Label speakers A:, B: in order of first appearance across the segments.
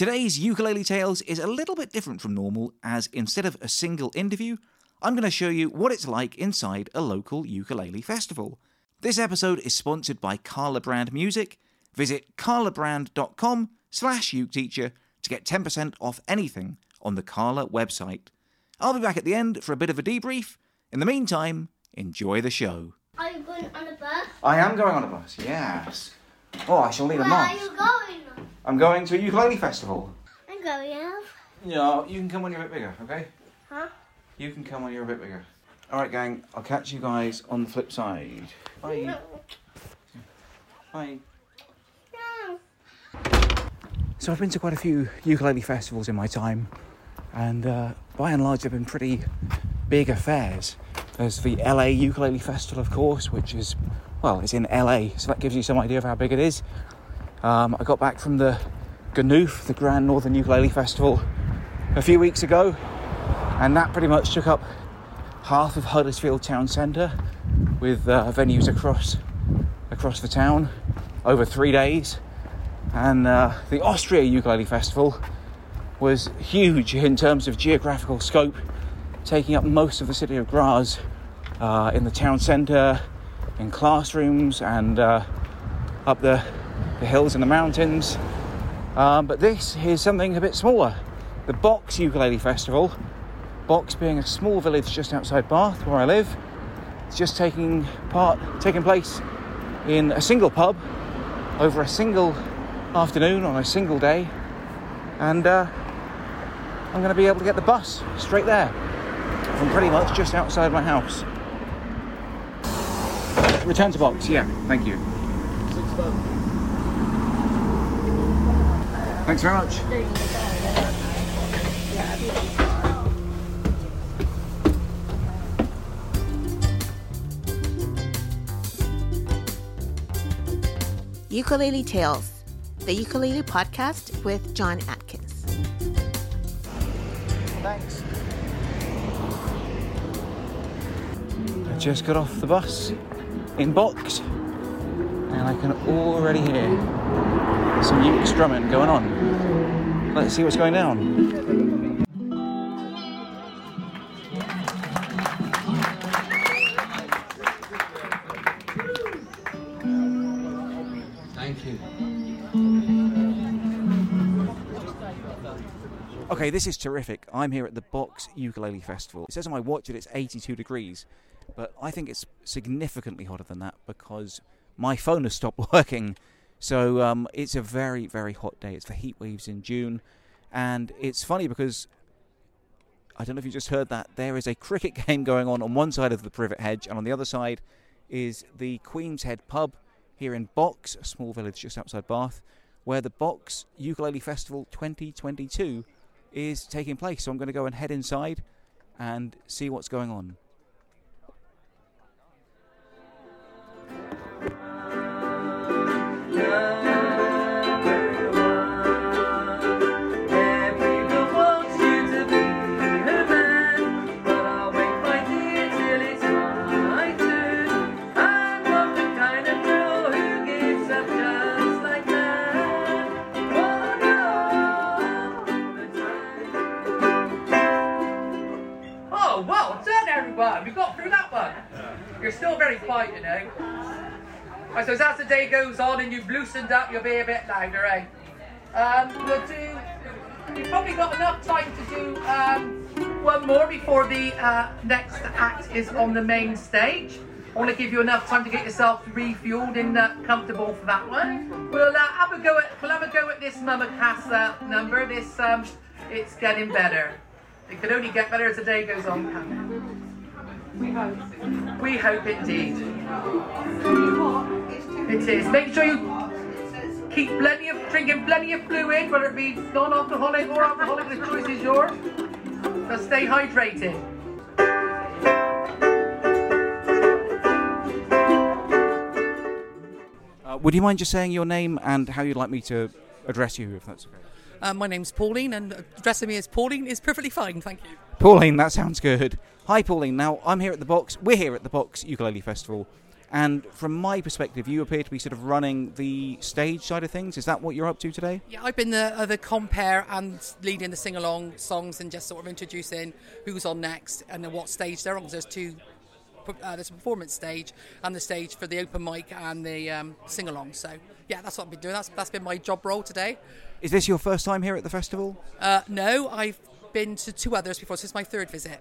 A: Today's Ukulele Tales is a little bit different from normal, as instead of a single interview, I'm going to show you what it's like inside a local ukulele festival. This episode is sponsored by Kala Brand Music. Visit kalabrand.com slash uketeacher to get 10% off anything on the Kala website. I'll be back at the end for a bit of a debrief. In the meantime, enjoy the show.
B: Are you going on a bus?
A: I am going on a bus, yes. Oh, I shall need a
B: Where are you going?
A: I'm going to a ukulele festival.
B: I'm going.
A: No, you can come when you're a bit bigger, okay?
B: Huh?
A: You can come when you're a bit bigger. Alright, gang, I'll catch you guys on the flip side. Bye. Bye.
B: No.
A: So I've been to quite a few ukulele festivals in my time, and uh, by and large, they've been pretty big affairs. There's the LA Ukulele Festival, of course, which is well, it's in LA, so that gives you some idea of how big it is. Um, I got back from the GNUF, the Grand Northern Ukulele Festival, a few weeks ago, and that pretty much took up half of Huddersfield Town Centre, with uh, venues across across the town over three days. And uh, the Austria Ukulele Festival was huge in terms of geographical scope, taking up most of the city of Graz uh, in the town centre, in classrooms, and uh, up the, the hills and the mountains. Um, but this is something a bit smaller the Box Ukulele Festival. Box being a small village just outside Bath, where I live. It's just taking part, taking place in a single pub over a single afternoon on a single day, and uh, I'm going to be able to get the bus straight there from pretty much just outside my house. Return to box, yeah, thank you. Thanks very much.
C: Ukulele Tales, the ukulele podcast with John Atkins.
A: Thanks. I just got off the bus in box, and I can already hear some uke strumming going on. Let's see what's going down. Thank you. Okay, this is terrific. I'm here at the Box Ukulele Festival. It says on my watch that it's 82 degrees, but I think it's significantly hotter than that because my phone has stopped working. So um, it's a very, very hot day. It's the heat waves in June. And it's funny because I don't know if you just heard that. There is a cricket game going on on one side of the privet hedge, and on the other side is the Queen's Head pub here in Box, a small village just outside Bath, where the Box Ukulele Festival 2022 is taking place. So I'm going to go and head inside and see what's going on.
D: Loosened up, you'll be a bit louder, eh? Um, we'll do. We've probably got enough time to do um, one more before the uh, next act is on the main stage. I want to give you enough time to get yourself refueled and uh, comfortable for that one. We'll uh, have a go at we'll have a go at this Mama Casa number. This um, it's getting better. It can only get better as the day goes on. We hope. We hope indeed. It is. Make sure you keep plenty of drinking plenty of fluid, whether it be non-alcoholic or alcoholic. The choice is yours. So stay hydrated.
A: Uh, would you mind just saying your name and how you'd like me to address you, if that's okay?
E: Uh, my name's Pauline, and addressing me as Pauline is perfectly fine, thank you.
A: Pauline, that sounds good. Hi, Pauline. Now, I'm here at the box. We're here at the Box Ukulele Festival, And from my perspective, you appear to be sort of running the stage side of things. Is that what you're up to today?
E: Yeah, I've been the, uh, the compare and leading the sing along songs and just sort of introducing who's on next and then what stage they're on. 'cause there's two. Uh, there's a performance stage and the stage for the open mic and the um, sing along. So yeah, that's what I've been doing. That's that's been my job role today.
A: Is this your first time here at the festival?
E: Uh, no, I've been to two others before. So this is my third visit.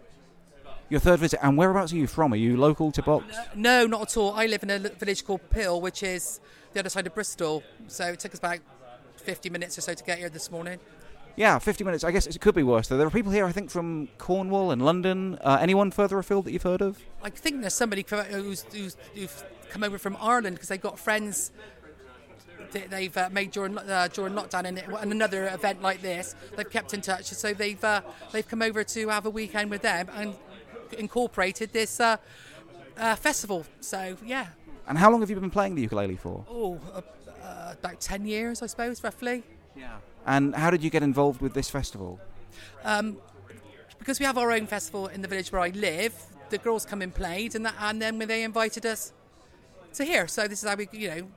A: Your third visit, and whereabouts are you from? Are you local to Box?
E: No, not at all. I live in a village called Pill, which is the other side of Bristol. So it took us about 50 minutes or so to get here this morning.
A: Yeah, 50 minutes. I guess it could be worse, though. There are people here, I think, from Cornwall and London. Uh, anyone further afield that you've heard of?
E: I think there's somebody who's, who's, who's come over from Ireland because they've got friends that they've uh, made during uh, during lockdown and, and another event like this. They've kept in touch, so they've uh, they've come over to have a weekend with them and incorporated this uh, uh, festival. So yeah,
A: And how long have you been playing the ukulele for?
E: oh, uh, uh, about ten years, I suppose, roughly.
A: Yeah. And how did you get involved with this festival?
E: because we have our own festival in the village where I live, the girls come and played, and that, and then they invited us to here. So this is how we, you know,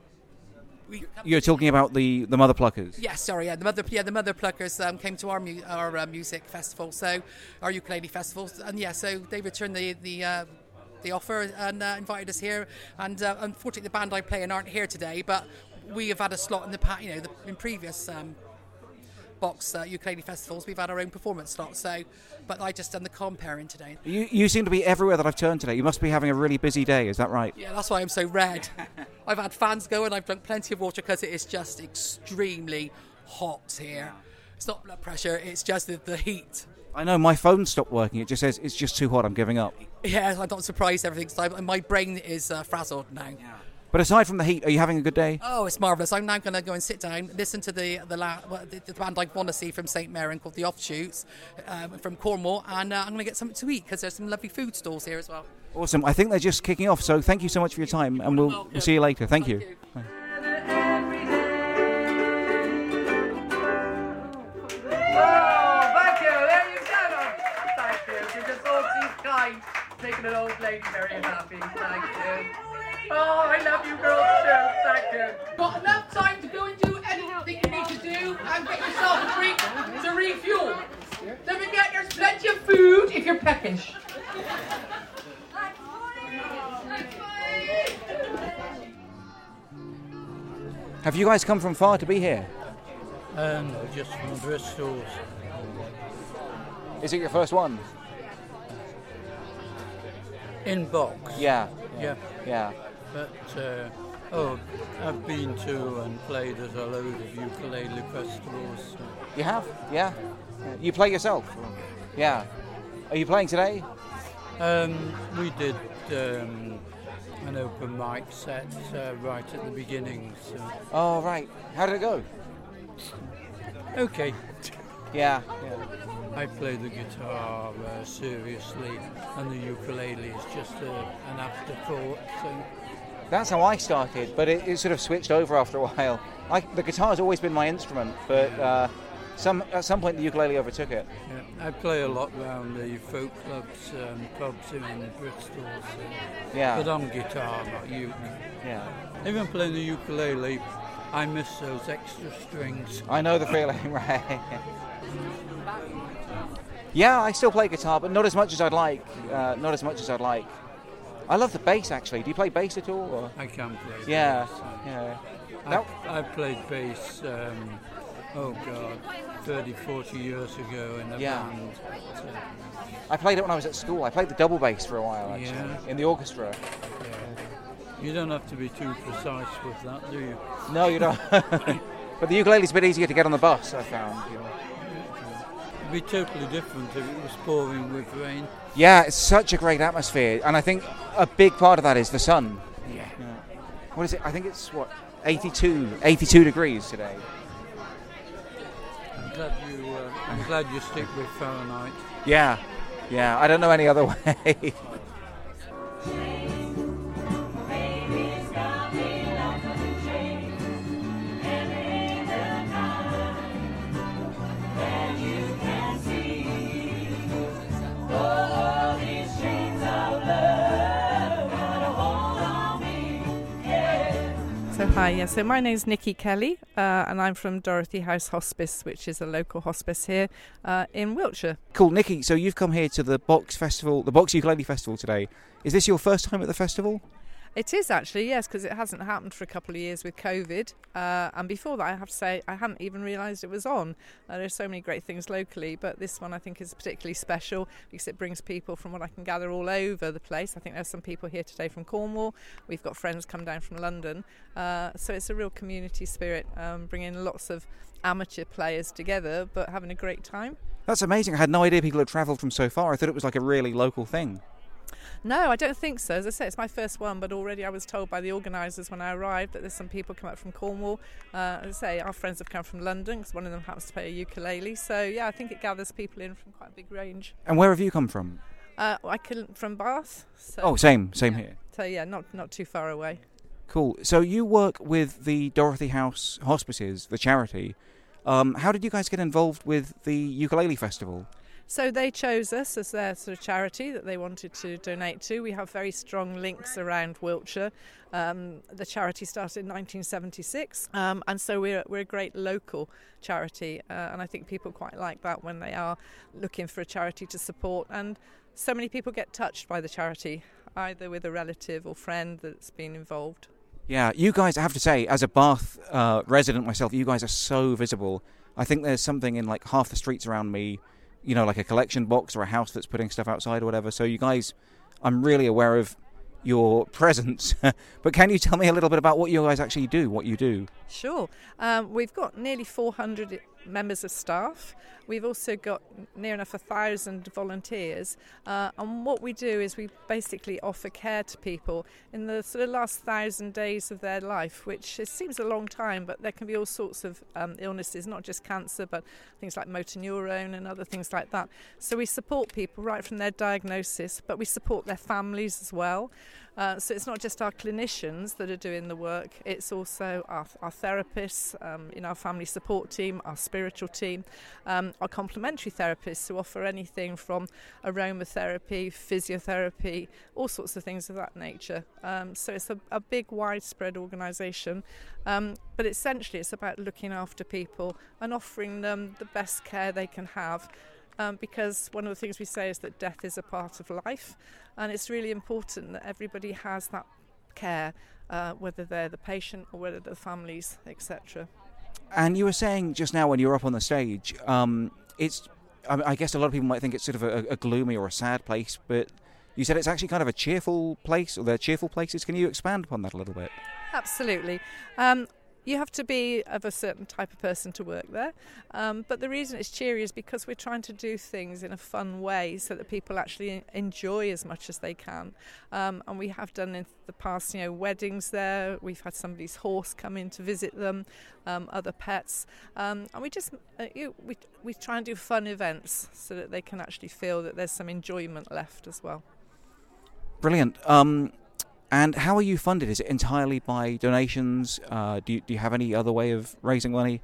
E: we.
A: You're talking about the, the Mother Pluckers.
E: Yeah, sorry, yeah, the mother, yeah, the mother pluckers um, came to our mu- our uh, music festival, so our ukulele festival, and yeah, so they returned the the. Uh, the offer and uh, invited us here, and uh, unfortunately, the band I play in aren't here today. But we have had a slot in the past, you know, the, in previous um, box uh, ukulele festivals, we've had our own performance slot. So, but I just done the comparing today.
A: You, you seem to be everywhere that I've turned today. You must be having a really busy day, is that right?
E: Yeah, that's why I'm so red. I've had fans go and I've drunk plenty of water because it is just extremely hot here. It's not blood pressure, it's just the, the heat.
A: I know my phone stopped working. It just says it's just too hot. I'm giving up.
E: Yeah, I'm not surprised Everything's my brain is uh, frazzled now.
A: But aside from the heat, are you having a good day?
E: Oh, it's marvellous. I'm now going to go and sit down, listen to the the, la- the, the band I want to see from St. Merryn called The Offshoots um, from Cornwall, and uh, I'm going to get something to eat because there's some lovely food stalls here as well.
A: Awesome. I think they're just kicking off. So thank you so much for your time, and we'll,
E: welcome.
A: we'll see you later. Thank you.
E: you.
D: Oh, thank you. You go. Thank you. You're just all too kind. Making an old lady very happy. Thank you. Oh, I love you girls too. Thank you. Got enough time to go and do anything you need to do and get yourself a drink to refuel. Don't forget there's plenty of food if you're peckish.
A: Have you guys come from far to be here?
F: No, just from Bristol.
A: Is it your first one?
F: In box.
A: Yeah.
F: Yeah.
A: Yeah.
F: But, uh, oh, I've been to and played at a load of ukulele festivals.
A: You have? Yeah. You play yourself? Yeah. Are you playing today?
F: Um, we did um, an open mic set uh, right at the beginning. So.
A: Oh, right. How did it go?
F: Okay,
A: Yeah. yeah.
F: I play the guitar uh, seriously, and the ukulele is just a, an afterthought. So.
A: That's how I started, but it, it sort of switched over after a while. I, the guitar's always been my instrument, but uh, some at some point the ukulele overtook it.
F: Yeah, I play a lot around the folk clubs and pubs in Bristol. So.
A: Yeah.
F: But I'm guitar, not ukulele.
A: Yeah.
F: Even playing the ukulele, I miss those extra strings.
A: I know the feeling, right? yeah, I still play guitar, but not as much as I'd like. Uh, not as much as I'd like. I love the bass actually. Do you play bass at all? Or?
F: I can play.
A: Yeah,
F: bass.
A: yeah.
F: I, I played bass, um, oh God, 30, 40 years ago in a
A: Yeah.
F: band.
A: I played it when I was at school. I played the double bass for a while actually
F: Yeah.
A: in the orchestra.
F: yeah. You don't have to be too precise with that, do you?
A: No, you don't. but the ukulele's a bit easier to get on the bus. I found. You know.
F: Be totally different if it was pouring with rain.
A: Yeah, it's such a great atmosphere, and I think a big part of that is the sun.
F: Yeah.
A: What is it? I think it's what 82, 82 degrees today.
F: I'm glad you. Uh, I'm glad you stick with Fahrenheit.
A: Yeah, yeah. I don't know any other way.
G: Hi, yeah. So my name's Nikki Kelly, uh, and I'm from Dorothy House Hospice, which is a local hospice here uh, in Wiltshire.
A: Cool, Nikki. So you've come here to the Box Festival, the Box Ukulele Festival today. Is this your first time at the festival?
G: It is actually, yes, because it hasn't happened for a couple of years with COVID. Uh, and before that, I have to say, I hadn't even realised it was on. Uh, there's so many great things locally, but this one I think is particularly special because it brings people from what I can gather all over the place. I think there's some people here today from Cornwall. We've got friends come down from London. Uh, so it's a real community spirit, um, bringing lots of amateur players together, but having a great time.
A: That's amazing. I had no idea people had travelled from so far. I thought it was like a really local thing.
G: No, I don't think so. As I say, it's my first one, but already I was told by the organisers when I arrived that there's some people come up from Cornwall. Uh, as I say, our friends have come from London because one of them happens to play a ukulele. So yeah, I think it gathers people in from quite a big range.
A: And where have you come from?
G: Uh, I can from Bath. So,
A: Oh, same, same here.
G: so yeah, not not too far away.
A: Cool. So you work with the Dorothy House Hospices, the charity. Um, how did you guys get involved with the ukulele festival?
G: So they chose us as their sort of charity that they wanted to donate to. We have very strong links around Wiltshire. Um, the charity started in 1976, um, and so we're we're a great local charity, uh, and I think people quite like that when they are looking for a charity to support. And so many people get touched by the charity, either with a relative or friend that's been involved.
A: Yeah, you guys, I have to say, as a Bath uh, resident myself, you guys are so visible. I think there's something in like half the streets around me, you know, like a collection box or a house that's putting stuff outside or whatever. So you guys, I'm really aware of your presence. but can you tell me a little bit about what you guys actually do, what you do?
G: Sure. Um, we've got nearly 400 members of staff. We've also got near enough a thousand volunteers. Uh, and what we do is we basically offer care to people in the sort of last thousand days of their life, which it seems a long time, but there can be all sorts of um, illnesses, not just cancer, but things like motor neurone and other things like that. So we support people right from their diagnosis, but we support their families as well. Uh, so it's not just our clinicians that are doing the work, it's also our, our therapists um, in our family support team, our spiritual team, um, our complementary therapists who offer anything from aromatherapy, physiotherapy, all sorts of things of that nature. Um, so it's a, a big, widespread organisation, um, but essentially it's about looking after people and offering them the best care they can have. Um, because one of the things we say is that death is a part of life, and it's really important that everybody has that care, uh, whether they're the patient or whether they're the families, etc.
A: And you were saying just now when you were up on the stage, um, it's, I, I guess a lot of people might think it's sort of a, a gloomy or a sad place, but you said it's actually kind of a cheerful place, or they're cheerful places. Can you expand upon that a little bit?
G: Absolutely. Um, you have to be of a certain type of person to work there. Um, but the reason it's cheery is because we're trying to do things in a fun way so that people actually enjoy as much as they can. Um, and we have done in the past, you know, weddings there. We've had somebody's horse come in to visit them, um, other pets. Um, and we just, uh, you, we, we try and do fun events so that they can actually feel that there's some enjoyment left as well.
A: Brilliant. Um, and how are you funded? Is it entirely by donations? Uh, do, you, do you have any other way of raising money?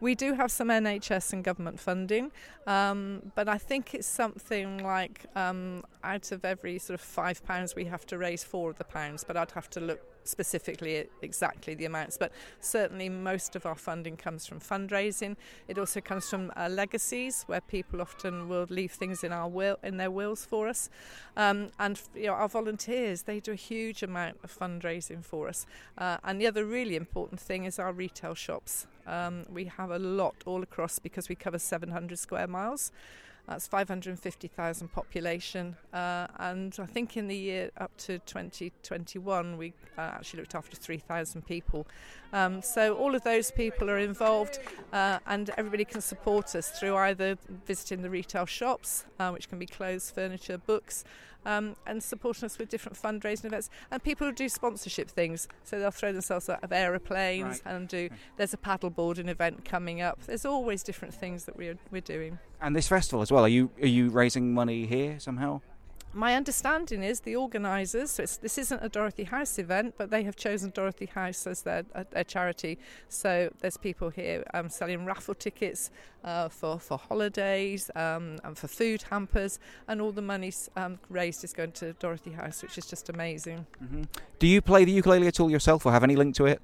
G: We do have some NHS and government funding, um, but I think it's something like um, out of every sort of five pounds we have to raise four of the pounds, but I'd have to look specifically exactly the amounts. But certainly most of our funding comes from fundraising. It also comes from uh, legacies, where people often will leave things in our will in their wills for us, um, and you know our volunteers they do a huge amount of fundraising for us. Uh, and the other really important thing is our retail shops. Um, we have a lot all across because we cover 700 square miles. That's 550,000 population, uh, and I think in the year up to 2021 we uh, actually looked after 3,000 people. Um, so all of those people are involved, uh, and everybody can support us through either visiting the retail shops, uh, which can be clothes, furniture, books. Um, and supporting us with different fundraising events, and people who do sponsorship things. So they'll throw themselves out of aeroplanes
A: Right.
G: and do. There's a paddleboarding event coming up. There's always different things that we're we're doing.
A: And this festival as well. Are you are you raising money here somehow?
G: My understanding is the organisers, so this isn't a Dorothy House event, but they have chosen Dorothy House as their, uh, their charity. So there's people here um, selling raffle tickets uh, for, for holidays um, and for food hampers, and all the money um, raised is going to Dorothy House, which is just amazing.
A: Do you play the ukulele at all yourself, or have any link to it?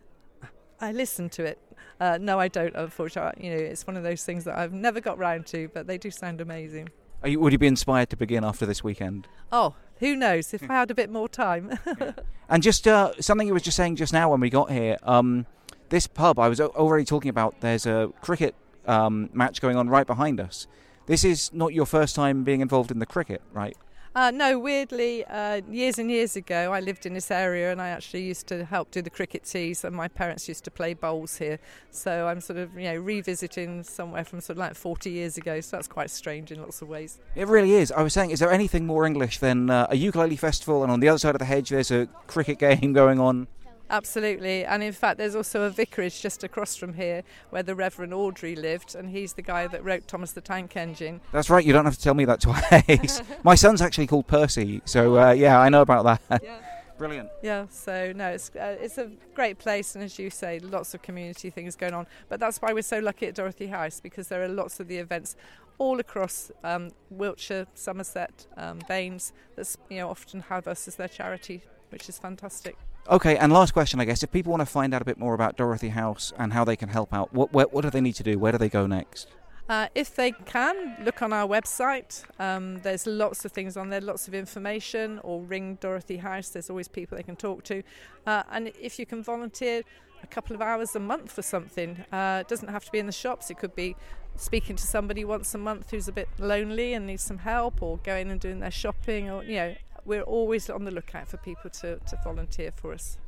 G: I listen to it. Uh, no, I don't. Unfortunately, you know, it's one of those things that I've never got round to, but they do sound amazing.
A: Are you, would you be inspired to begin after this weekend?
G: Oh, who knows? If I had a bit more time.
A: And just uh, something you were just saying just now when we got here. Um, this pub I was already talking about. There's a cricket um, match going on right behind us. This is not your first time being involved in the cricket, right?
G: Uh, no, weirdly, uh, years and years ago, I lived in this area and I actually used to help do the cricket tees, and my parents used to play bowls here. So I'm sort of, you know, revisiting somewhere from sort of like 40 years ago. So that's quite strange in lots of ways.
A: It really is. I was saying, is there anything more English than uh, a ukulele festival, and on the other side of the hedge there's a cricket game going on?
G: Absolutely, and in fact, there's also a vicarage just across from here where the Reverend Awdry lived, and he's the guy that wrote Thomas the Tank Engine.
A: That's right. You don't have to tell me that twice. My son's actually called Percy, so uh, yeah, I know about that.
G: Yeah.
A: Brilliant.
G: Yeah, so no, it's uh, it's a great place, and as you say, lots of community things going on. But that's why we're so lucky at Dorothy House because there are lots of the events all across um, Wiltshire, Somerset, um, BANES that you know often have us as their charity, which is fantastic.
A: Okay, and last question, I guess. If people want to find out a bit more about Dorothy House and how they can help out, what what, what do they need to do? Where do they go next?
G: Uh, if they can, look on our website. Um, there's lots of things on there, lots of information, or ring Dorothy House. There's always people they can talk to. Uh, and if you can volunteer a couple of hours a month for something, uh, it doesn't have to be in the shops. It could be speaking to somebody once a month who's a bit lonely and needs some help, or going and doing their shopping, or you know, we're always on the lookout for people to, to volunteer for us.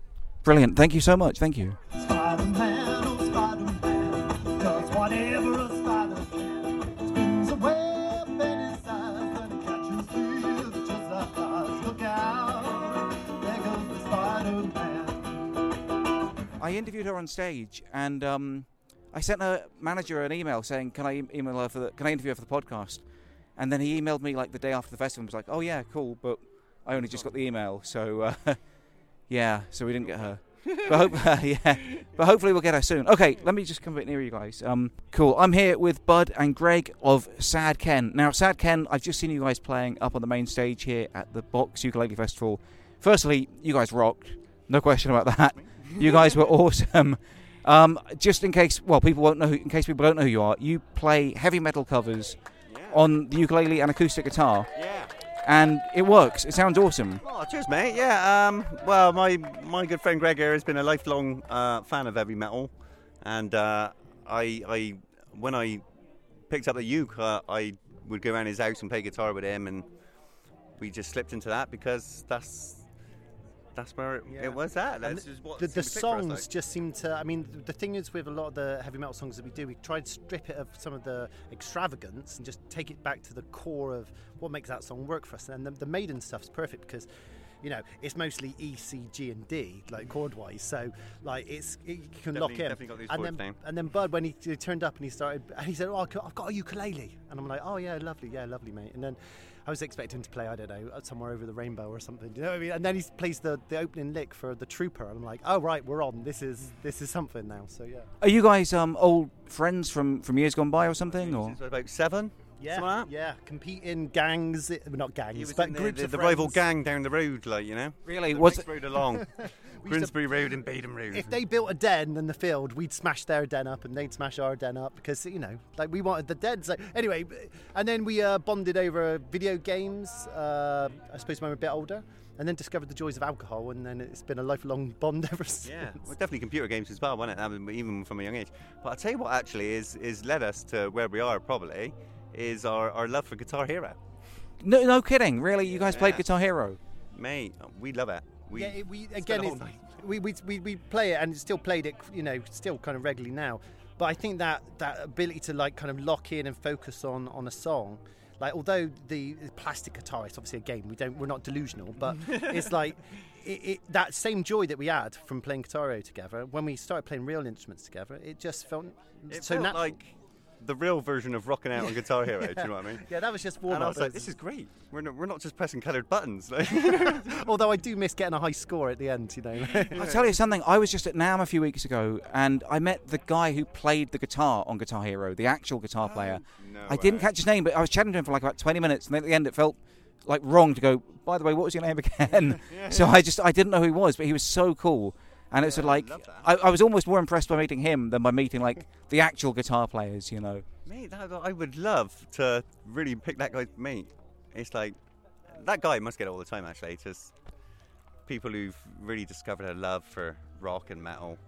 A: Brilliant. Thank you so much. Thank you.
H: Spider-Man, oh Spider-Man, does whatever a spider can. Spins a web in his eyes and he catches thieves just like flies. Look out, there goes the Spider-Man.
A: I interviewed her on stage, and um, I sent her manager an email saying, "Can I email her for the, Can I interview her for the podcast?" And then he emailed me like the day after the festival and was like, "Oh yeah, cool," but I only just got the email, so uh, yeah, so we didn't get her. but hope, yeah, but hopefully we'll get her soon. Okay, let me just come a bit near you guys. Um, cool. I'm here with Bud and Greg of Sad Ken. Now, Sad Ken, I've just seen you guys playing up on the main stage here at the Box Ukulele Festival. Firstly, you guys rocked, no question about that. You guys were awesome. Um, just in case, well, people won't know. Who, in case people don't know who you are, you play heavy metal covers on the ukulele and acoustic guitar,
I: Yeah.
A: And it works. It sounds awesome.
I: Oh, cheers, mate. Yeah. Um, well, my my good friend Greg has been a lifelong uh, fan of heavy metal, and uh, I I when I picked up the uke, uh, I would go around his house and play guitar with him, and we just slipped into that because that's that's where it,
J: Yeah.
I: it was at. That's just what
J: the, the
I: seemed to click for us,
J: songs
I: like.
J: just seem to. I mean, the thing is with a lot of the heavy metal songs that we do, we try to strip it of some of the extravagance and just take it back to the core of what makes that song work for us. And the, the Maiden stuff's perfect because. You know, it's mostly E, C, G, and D, like chord wise. So, like, it's it, you can lock in.
I: definitely got these
J: and
I: chords
J: then,
I: down.
J: and then Bud, when he, he turned up and he started, and he said, "Oh, I've got a ukulele," and I'm like, "Oh yeah, lovely, yeah, lovely, mate." And then I was expecting to play, I don't know, somewhere over the rainbow or something. Do you know what I mean? And then he plays the, the opening lick for the Trooper, and I'm like, "Oh right, we're on. This is this is something now." So yeah.
A: Are you guys um, old friends from, from years gone by or something? Or
I: about seven.
J: Yeah,
I: like that.
J: yeah, competing gangs, not gangs, but
I: in the,
J: groups
I: the,
J: of
I: the rival gang down the road, like you know.
A: Really?
I: The
A: Was
I: next
A: it-
I: road along?
J: We
I: Grimsbury Road and Baden Road.
J: If they built a den in the field, we'd smash their den up, and they'd smash our den up because you know, like we wanted the den. So anyway, and then we uh, bonded over video games. Uh, I suppose when we were a bit older, and then discovered the joys of alcohol, and then it's been a lifelong bond ever since.
I: Yeah, well, definitely computer games as well, wasn't it? Even from a young age. But I'll tell you what, actually, is is led us to where we are probably is our, our love for Guitar Hero.
A: no, no kidding. Really, you guys played
I: Yeah.
A: Guitar Hero?
I: Mate, we love it. We,
J: yeah, it- we
I: spent
J: again,
I: the whole
J: it's, we, we, we, we play it and still played it, you know, still kind of regularly now. But I think that that ability to like kind of lock in and focus on on a song, like although the plastic guitar is obviously a game, we don't we're not delusional, but it's like. It, it, that same joy that we had from playing Guitar Hero together, when we started playing real instruments together, it just felt
I: It
J: so
I: felt
J: natural.
I: like the real version of rocking out on Guitar Hero. Do you know what I mean?
J: yeah, that was just warm
I: And I was like, this is great. We're not, we're not just pressing coloured buttons. Like,
J: Although I do miss getting a high score at the end, you know.
A: I'll tell you something. I was just at NAMM a few weeks ago, and I met the guy who played the guitar on Guitar Hero, the actual guitar oh, player.
I: no
A: I didn't catch his name, but I was chatting to him for like about 20 minutes, and then at the end it felt like wrong to go. By the way, what was your name again? So I just I didn't know who he was, but he was so cool. And it's
I: Yeah,
A: like. I, I was almost more impressed by meeting him than by meeting like the actual guitar players. You know.
I: Mate, that, I would love to really pick that guy's mate. It's like that guy must get it all the time. Actually, just people who've really discovered a love for rock and metal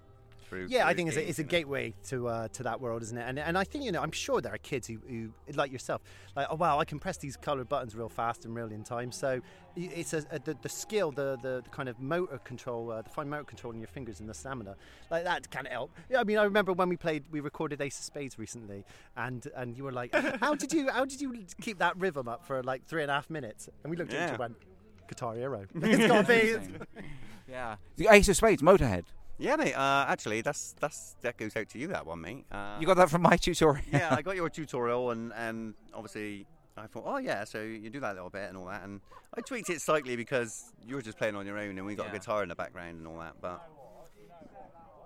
I: through.
J: Yeah, I
I: through
J: think it's a, it's a gateway to uh, to that world, isn't it? And and I think you know, I'm sure there are kids who, who like yourself, like oh wow, I can press these coloured buttons real fast and real in time. So it's a, a the, the skill, the, the the kind of motor control, uh, the fine motor control in your fingers and the stamina, like that can help. Yeah, I mean, I remember when we played, we recorded Ace of Spades recently, and and you were like, how did you how did you keep that rhythm up for like three and a half minutes? And we looked at each other and went, Guitar Hero. it's got to be.
A: Yeah. The Ace of Spades, Motorhead.
I: Yeah, mate. Uh, actually, that's that's that goes out to you. That one, mate. Uh,
A: You got that from my tutorial.
I: yeah, I got your tutorial, and, and obviously I thought, oh yeah, so you do that little bit and all that, and I tweaked it slightly because you were just playing on your own, and we got
A: Yeah.
I: a guitar in the background and all that, but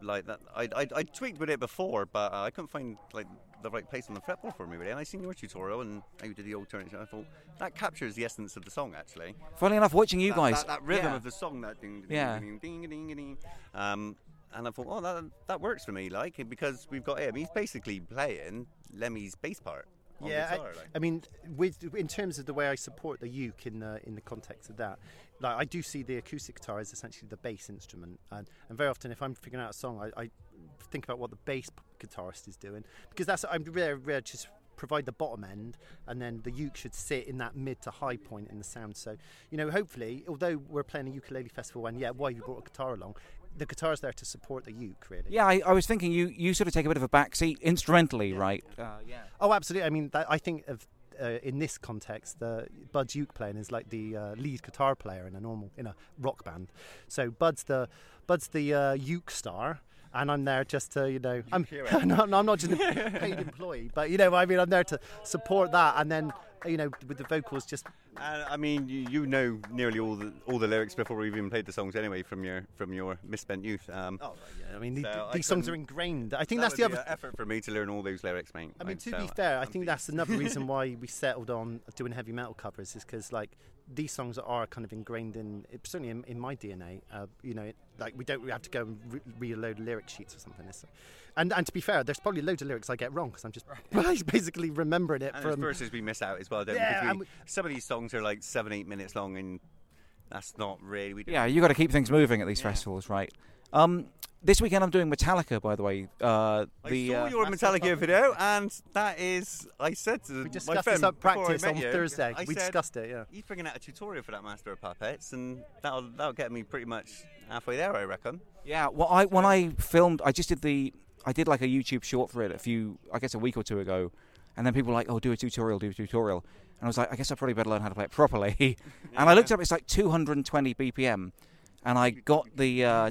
I: like that, I, I, I tweaked with it before, but uh, I couldn't find like the right place on the fretboard for me really, and I seen your tutorial and how you did the alternate. And I thought that captures the essence of the song actually.
A: Funny enough, watching you
I: That-
A: guys.
I: that, that rhythm
A: yeah.
I: of the song, that ding, ding,
A: Yeah.
I: ding, ding, ding, ding, ding. Um, and I thought, oh, that that works for me, like because we've got him. He's basically playing Lemmy's bass part. On
J: Yeah,
I: guitar,
J: I,
I: like.
J: I mean, with in terms of the way I support the uke in the in the context of that, like I do see the acoustic guitar as essentially the bass instrument, and, and very often if I'm figuring out a song, I, I think about what the bass guitarist is doing because that's I'm really, really just provide the bottom end, and then the uke should sit in that mid to high point in the sound. So you know, hopefully, although we're playing a ukulele festival, and yeah, why you brought a guitar along, the guitar's there to support the uke, really.
A: Yeah, I, I was thinking you, you sort of take a bit of a back seat instrumentally, right? Uh, yeah.
J: Oh, absolutely. I mean, that, I think of uh, in this context, the Bud's uke playing is like the uh, lead guitar player in a normal in a rock band. So Bud's the Bud's the uh, uke star. And I'm there just to, you know, I'm, no, I'm not just a paid employee, but you know, I mean, I'm there to support that, and then, you know, with the vocals, just
I: And I mean, you, you know nearly all the all the lyrics before we've even played the songs anyway from your from your misspent youth. Um,
J: Oh, yeah. I mean, the-
I: so
J: these songs are ingrained. I think
I: that
J: that's the other
I: effort for me to learn all those lyrics, mate.
J: I mean,
I: Like,
J: to
I: so
J: be fair, I
I: I'm
J: think that's another reason why we settled on doing heavy metal covers is because like these songs are kind of ingrained in certainly in, in my DNA. Uh, you know, like we don't have to go and re- reload lyric sheets or something. It's- and and to be fair, there's probably loads of lyrics I get wrong because I'm just basically remembering it
I: And there's
J: from.
I: verses we miss out as well, don't
J: Yeah,
I: we? 'Cause
J: and
I: we?
J: we-
I: Some of these songs are like seven, eight minutes long, and that's not really. We don't-
A: Yeah, you got to keep things moving at these festivals, right? Um, this weekend I'm doing Metallica, by the way. Uh,
I: I
A: the
I: saw
A: uh,
I: your Metallica video, and that is. I said to
J: We
I: my
J: discussed
I: friend
J: this at
I: before
J: practice on
I: you,
J: Thursday.
I: I
J: we
I: said,
J: discussed it. Yeah.
I: He's bringing out a tutorial for that Master of Puppets, and that'll that'll get me pretty much halfway there, I reckon.
A: Yeah, well, I when I filmed, I just did the, I did like a YouTube short for it a few, I guess a week or two ago, and then people were like, oh, do a tutorial, do a tutorial, and I was like, I guess I probably better learn how to play it properly, and I looked up, it's like 220 BPM, and I got the, uh,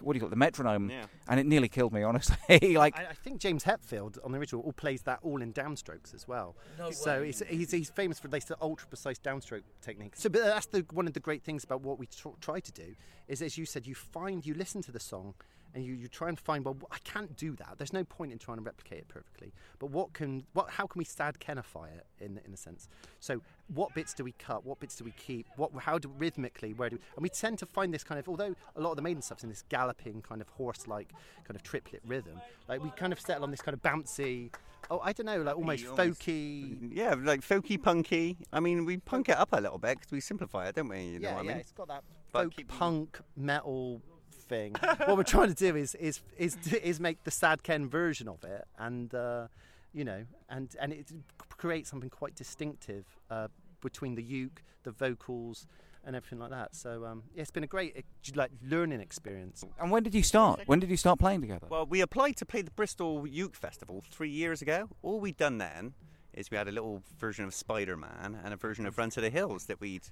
A: what do you call it, the metronome,
I: Yeah.
A: and it nearly killed me, honestly. like,
J: I, I think James Hetfield on the original all plays that all in downstrokes as well.
E: No
J: so
E: way.
J: he's, he's, he's famous for this ultra precise downstroke technique. So but that's the, one of the great things about what we tr- try to do is, as you said, you find you listen to the song and you, you try and find well I can't do that. There's no point in trying to replicate it perfectly. But what can what how can we sad kenify it in in a sense? So what bits do we cut? What bits do we keep? What how do rhythmically where do we, and we tend to find this kind of although a lot of the maiden stuff's in this galloping kind of horse like kind of triplet rhythm, like we kind of settle on this kind of bouncy oh I don't know like almost folky
I: Yeah, like folky, punky. I mean, we punk it up a little bit because we simplify it, don't we? You know
J: yeah,
I: what I
J: yeah,
I: mean?
J: it's got that folk
I: keep-
J: punk metal thing. what we're trying to do is is is is make the Sad Ken version of it, and uh, you know, and and it creates something quite distinctive uh, between the uke, the vocals, and everything like that. So um, yeah, it's been a great like learning experience.
A: and when did you start? When did you start playing together?
I: Well, we applied to play the Bristol Uke Festival three years ago. All we'd done then is we had a little version of Spider Man and a version of Run to the Hills that we'd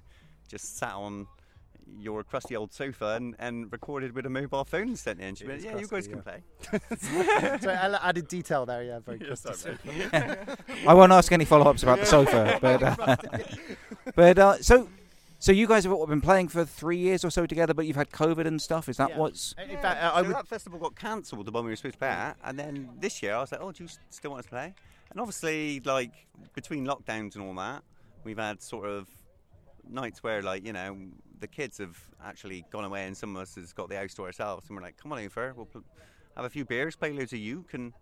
I: just sat on your crusty old sofa and, and recorded with a mobile phone and sent in. She
J: It
I: went,
J: is
I: yeah, you guys
J: crusty,
I: can play.
J: so I added detail there, yeah, very
I: Yes,
J: crusty.
I: sorry.
A: I won't ask any follow-ups about the sofa, but uh, but uh, so so you guys have been playing for three years or so together, but you've had COVID and stuff. Is that
J: Yeah.
A: what's?
J: In fact, I
I: so
J: would
I: that festival got cancelled, the one we were supposed to play at, and then this year I was like, oh, do you still want us to play? And obviously, like between lockdowns and all that, we've had sort of nights where like you know the kids have actually gone away and some of us has got the house to ourselves and we're like, come on over, we'll have a few beers, play loads of uke, and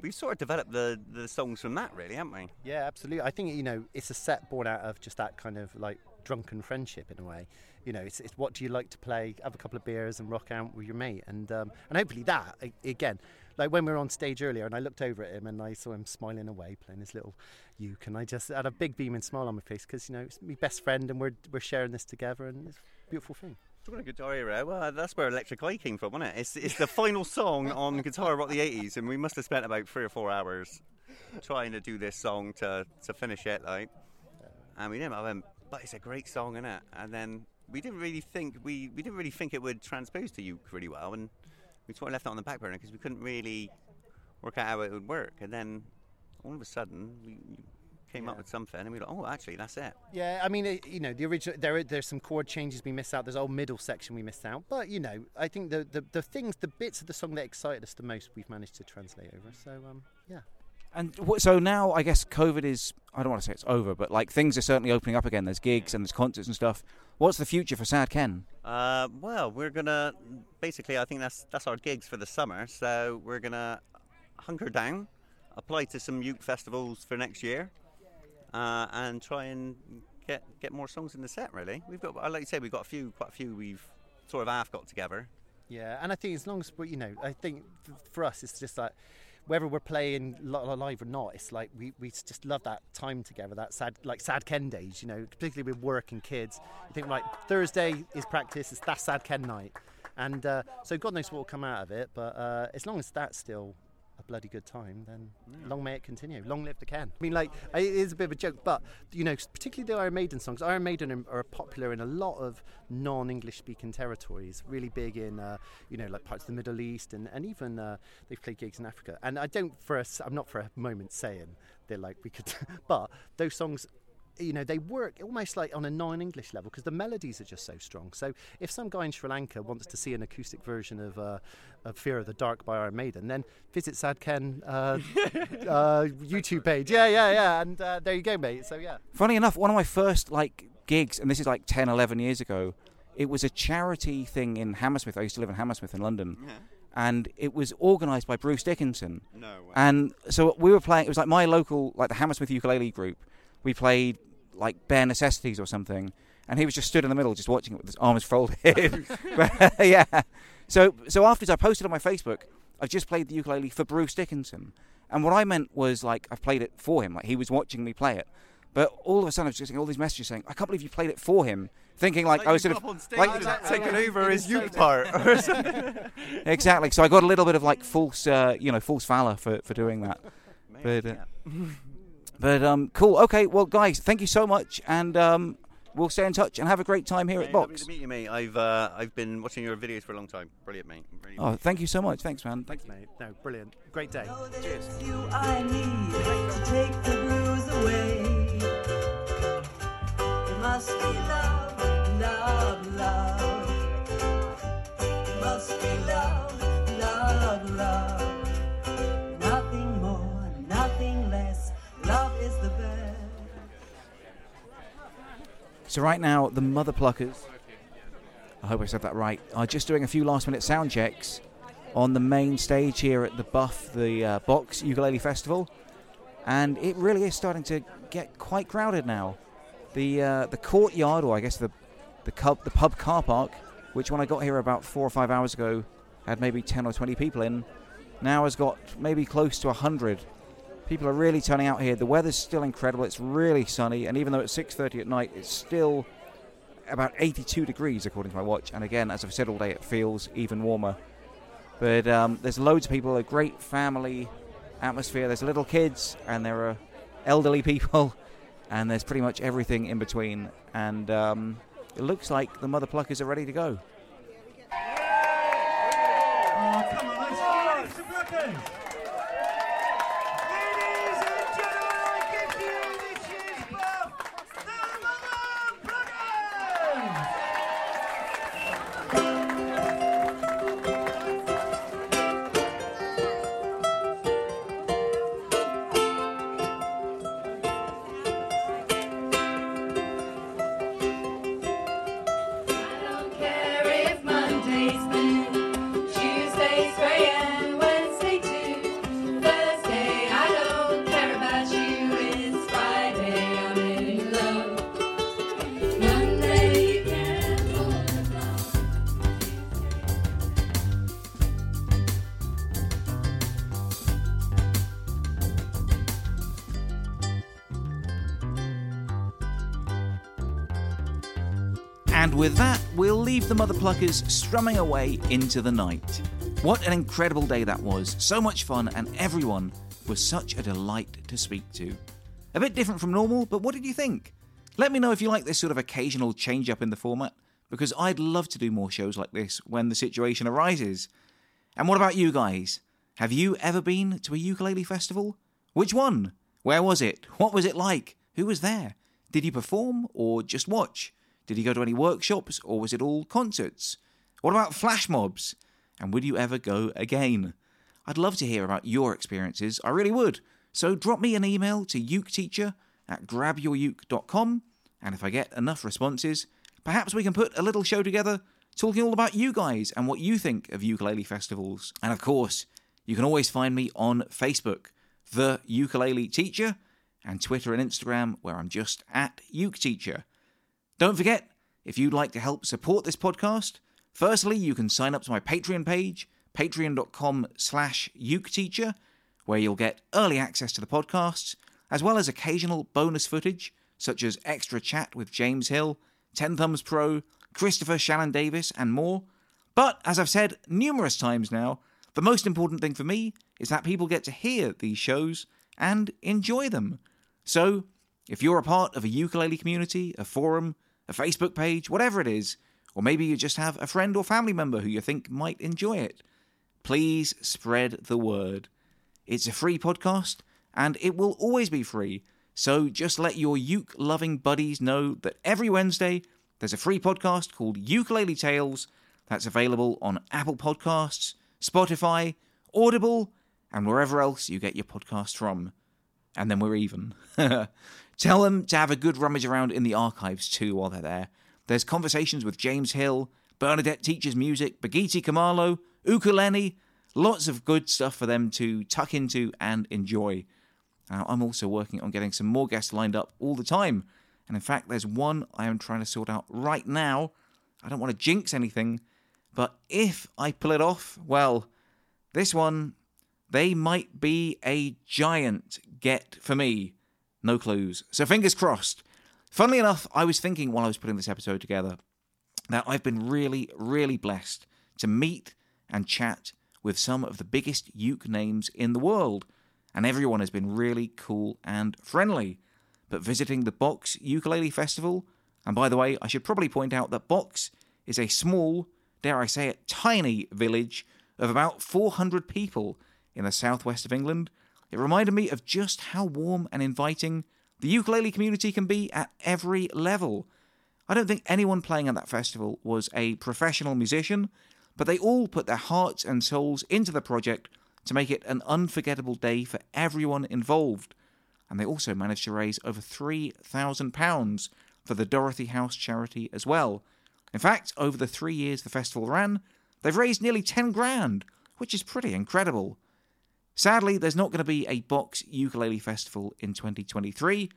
I: we've sort of developed the the songs from that, really, haven't we?
J: Yeah, absolutely. I think you know it's a set born out of just that kind of like drunken friendship in a way. You know, it's, it's what do you like to play? Have a couple of beers and rock out with your mate, and um, and hopefully that again. Like when we were on stage earlier, and I looked over at him and I saw him smiling away, playing his little uke, and I just had a big beaming smile on my face because you know it's my best friend, and we're we're sharing this together, and it's a beautiful thing.
I: Talking of Guitar Hero, well, that's where Electric Eye came from, wasn't it? It's, it's the final song on Guitar Rock the 80s, and we must have spent about three or four hours trying to do this song to, to finish it, like. And we didn't. I went, but it's a great song, isn't it? And then we didn't really think we, we didn't really think it would transpose to uke really well, and we sort of left it on the back burner because we couldn't really work out how it would work. And then all of a sudden, we we came up with something, and we were like, oh, actually, that's it.
J: Yeah, I mean, it, you know, the original there are, there's some chord changes we missed out. There's a whole middle section we missed out, but you know, I think the, the the things, the bits of the song that excited us the most, we've managed to translate over. So um, yeah.
A: And wh- so now, I guess COVID is, I don't want to say it's over, but like things are certainly opening up again. There's gigs and there's concerts and stuff. What's the future for Sad Ken?
I: Uh, well, we're gonna basically. I think that's that's our gigs for the summer. So we're gonna hunker down, apply to some uke festivals for next year, uh, and try and get get more songs in the set. Really, we've got. I like you say, we've got a few, quite a few. We've sort of half got together.
J: Yeah, and I think as long as we, you know, I think for us it's just like whether we're playing li- li- live or not, it's like we, we just love that time together, that sad like sad Ken days, you know, particularly with work and kids. You think like Thursday is practice, it's that sad Ken night, and uh, so God knows what will come out of it. But uh, as long as that's still a bloody good time, then long may it continue. Long live the Ken. I mean, like it is a bit of a joke, but you know, particularly the Iron Maiden songs. Iron Maiden are, are popular in a lot of non-English speaking territories. Really big in uh, you know like parts of the Middle East, and and even uh, they've played gigs in Africa. And I don't for a, I'm not for a moment saying they're like we could, but those songs. You know, they work almost like on a non-English level because the melodies are just so strong. So, if some guy in Sri Lanka wants to see an acoustic version of, uh, of "Fear of the Dark" by Iron Maiden, then visit Sad Ken uh, uh, YouTube page. Yeah, yeah, yeah, and uh, there you go, mate. So yeah.
A: Funny enough, one of my first like gigs, and this is like 10, 11 years ago, it was a charity thing in Hammersmith. I used to live in Hammersmith in London. And it was organised by Bruce Dickinson.
I: No way.
A: And so we were playing, it was like my local, like the Hammersmith ukulele group. We played like Bare Necessities or something. And he was just stood in the middle, just watching it with his arms folded. But, yeah. So, so afterwards, I posted on my Facebook, I've just played the ukulele for Bruce Dickinson. And what I meant was like, I've played it for him. Like he was watching me play it. But all of a sudden, I was just getting all these messages saying, "I can't believe you played it for him," thinking like, I was sort of like
I: taking over his uke part.
A: exactly. So I got a little bit of like false, uh, you know, false valor for, for doing that. But uh, but um, cool. Okay, well, guys, thank you so much, and um, we'll stay in touch and have a great time here at
I: Hey, lovely
A: Box.
I: to meet you, mate. I've uh, I've been watching your videos for a long time. Brilliant, mate. Really
A: Oh, thank you so much. Thanks, man.
J: Thanks, mate. No, brilliant. Great day.
A: Cheers.
K: you I
A: So right now, the Mother Pluckers. I hope I said that right. Are just doing a few last-minute sound checks on the main stage here at the Buff, the uh, Box Ukulele Festival, and it really is starting to get quite crowded now. The uh, the courtyard, or I guess the the pub, the pub car park, which when I got here about four or five hours ago had maybe ten or twenty people in, now has got maybe close to hundred. People are really turning out here. The weather's still incredible. It's really sunny, and even though it's 6:30 at night, it's still about 82 degrees according to my watch. And again, as I've said all day, it feels even warmer. But um, there's loads of people, a great family atmosphere. There's little kids, and there are elderly people, and there's pretty much everything in between. And um, it looks like the mother pluckers are ready to go.
H: Oh, come on, let's go.
A: With that, we'll leave the Mother Pluckers strumming away into the night. What an incredible day that was. So much fun, and everyone was such a delight to speak to. A bit different from normal, but what did you think? Let me know if you like this sort of occasional change up in the format, because I'd love to do more shows like this when the situation arises. And what about you guys? Have you ever been to a ukulele festival? Which one? Where was it? What was it like? Who was there? Did you perform or just watch? Did he go to any workshops or was it all concerts? What about flash mobs? And would you ever go again? I'd love to hear about your experiences, I really would. So drop me an email to uketeacher at grabyouruke.com, and if I get enough responses, perhaps we can put a little show together talking all about you guys and what you think of ukulele festivals. And of course, you can always find me on Facebook, The Ukulele Teacher, and Twitter and Instagram, where I'm just at Uke Teacher. Don't forget, if you'd like to help support this podcast, firstly, you can sign up to my Patreon page, patreon.com slash uketeacher, where you'll get early access to the podcasts, as well as occasional bonus footage, such as extra chat with James Hill, 10 Thumbs Pro, Christopher Shannon Davis, and more. But, as I've said numerous times now, the most important thing for me is that people get to hear these shows and enjoy them. So, if you're a part of a ukulele community, a forum, a Facebook page, whatever it is, or maybe you just have a friend or family member who you think might enjoy it, please spread the word. It's a free podcast, and it will always be free. So just let your uke loving buddies know that every Wednesday there's a free podcast called Ukulele Tales that's available on Apple Podcasts, Spotify, Audible, and wherever else you get your podcast from. And then we're even. Tell them to have a good rummage around in the archives too while they're there. There's conversations with James Hill, Bernadette Teaches Music, Bagiti Kamalo, Ukulele, lots of good stuff for them to tuck into and enjoy. Now, I'm also working on getting some more guests lined up all the time. And in fact, there's one I am trying to sort out right now. I don't want to jinx anything, but if I pull it off, well, this one, they might be a giant get for me. No clues. So fingers crossed. Funnily enough, I was thinking while I was putting this episode together that I've been really, really blessed to meet and chat with some of the biggest uke names in the world, and everyone has been really cool and friendly. But visiting the Box Ukulele Festival, and by the way, I should probably point out that Box is a small, dare I say it, tiny village of about 400 people in the southwest of England. It reminded me of just how warm and inviting the ukulele community can be at every level. I don't think anyone playing at that festival was a professional musician, but they all put their hearts and souls into the project to make it an unforgettable day for everyone involved. And they also managed to raise over £3,000 for the Dorothy House charity as well. In fact, over the three years the festival ran, they've raised nearly 10 grand, which is pretty incredible. Sadly, there's not going to be a Box Ukulele Festival in 2023,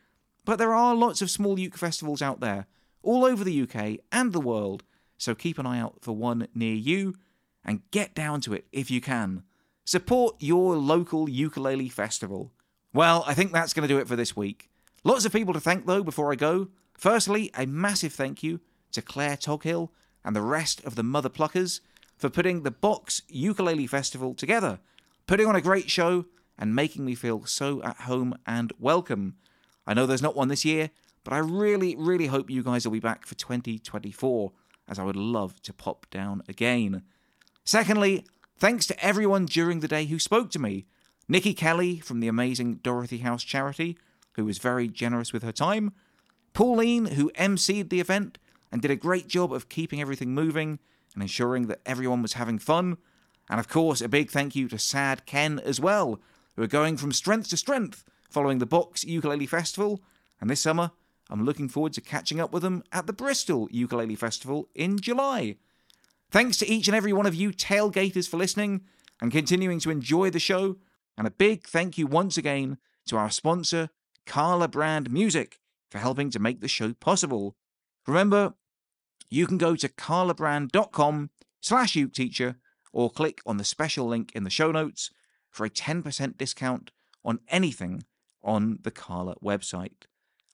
A: but there are lots of small uke festivals out there, all over the UK and the world, so keep an eye out for one near you and get down to it if you can. Support your local ukulele festival. Well, I think that's going to do it for this week. Lots of people to thank though before I go. Firstly, a massive thank you to Claire Toghill and the rest of the Mother Pluckers for putting the Box Ukulele Festival together, putting on a great show and making me feel so at home and welcome. I know there's not one this year, but I really, really hope you guys will be back for 2024, as I would love to pop down again. Secondly, thanks to everyone during the day who spoke to me. Nikki Kelly from the amazing Dorothy House charity, who was very generous with her time. Pauline, who emceed the event and did a great job of keeping everything moving and ensuring that everyone was having fun. And of course, a big thank you to Sad Ken as well, who are going from strength to strength following the Box Ukulele Festival. And this summer, I'm looking forward to catching up with them at the Bristol Ukulele Festival in July. Thanks to each and every one of you tailgaters for listening and continuing to enjoy the show. And a big thank you once again to our sponsor, Kala Brand Music, for helping to make the show possible. Remember, you can go to kalabrand.com slash uketeacher or click on the special link in the show notes for a 10% discount on anything on the Kala website.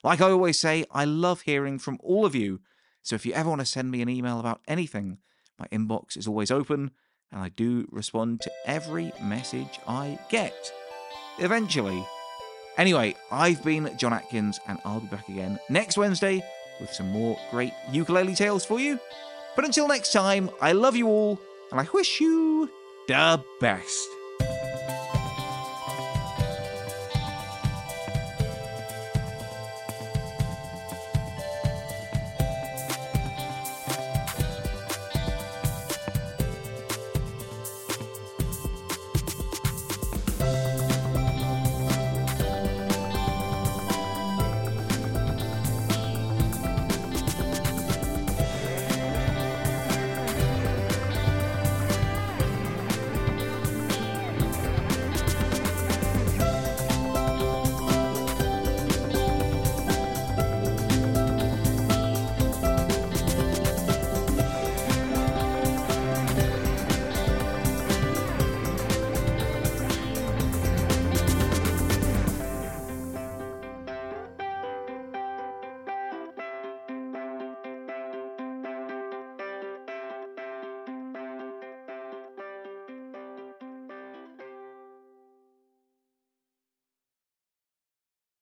A: Like I always say, I love hearing from all of you, So if you ever want to send me an email about anything, my inbox is always open and I do respond to every message I get. Eventually. Anyway, I've been John Atkins and I'll be back again next Wednesday with some more great ukulele tales for you. But until next time, I love you all and I wish you the best.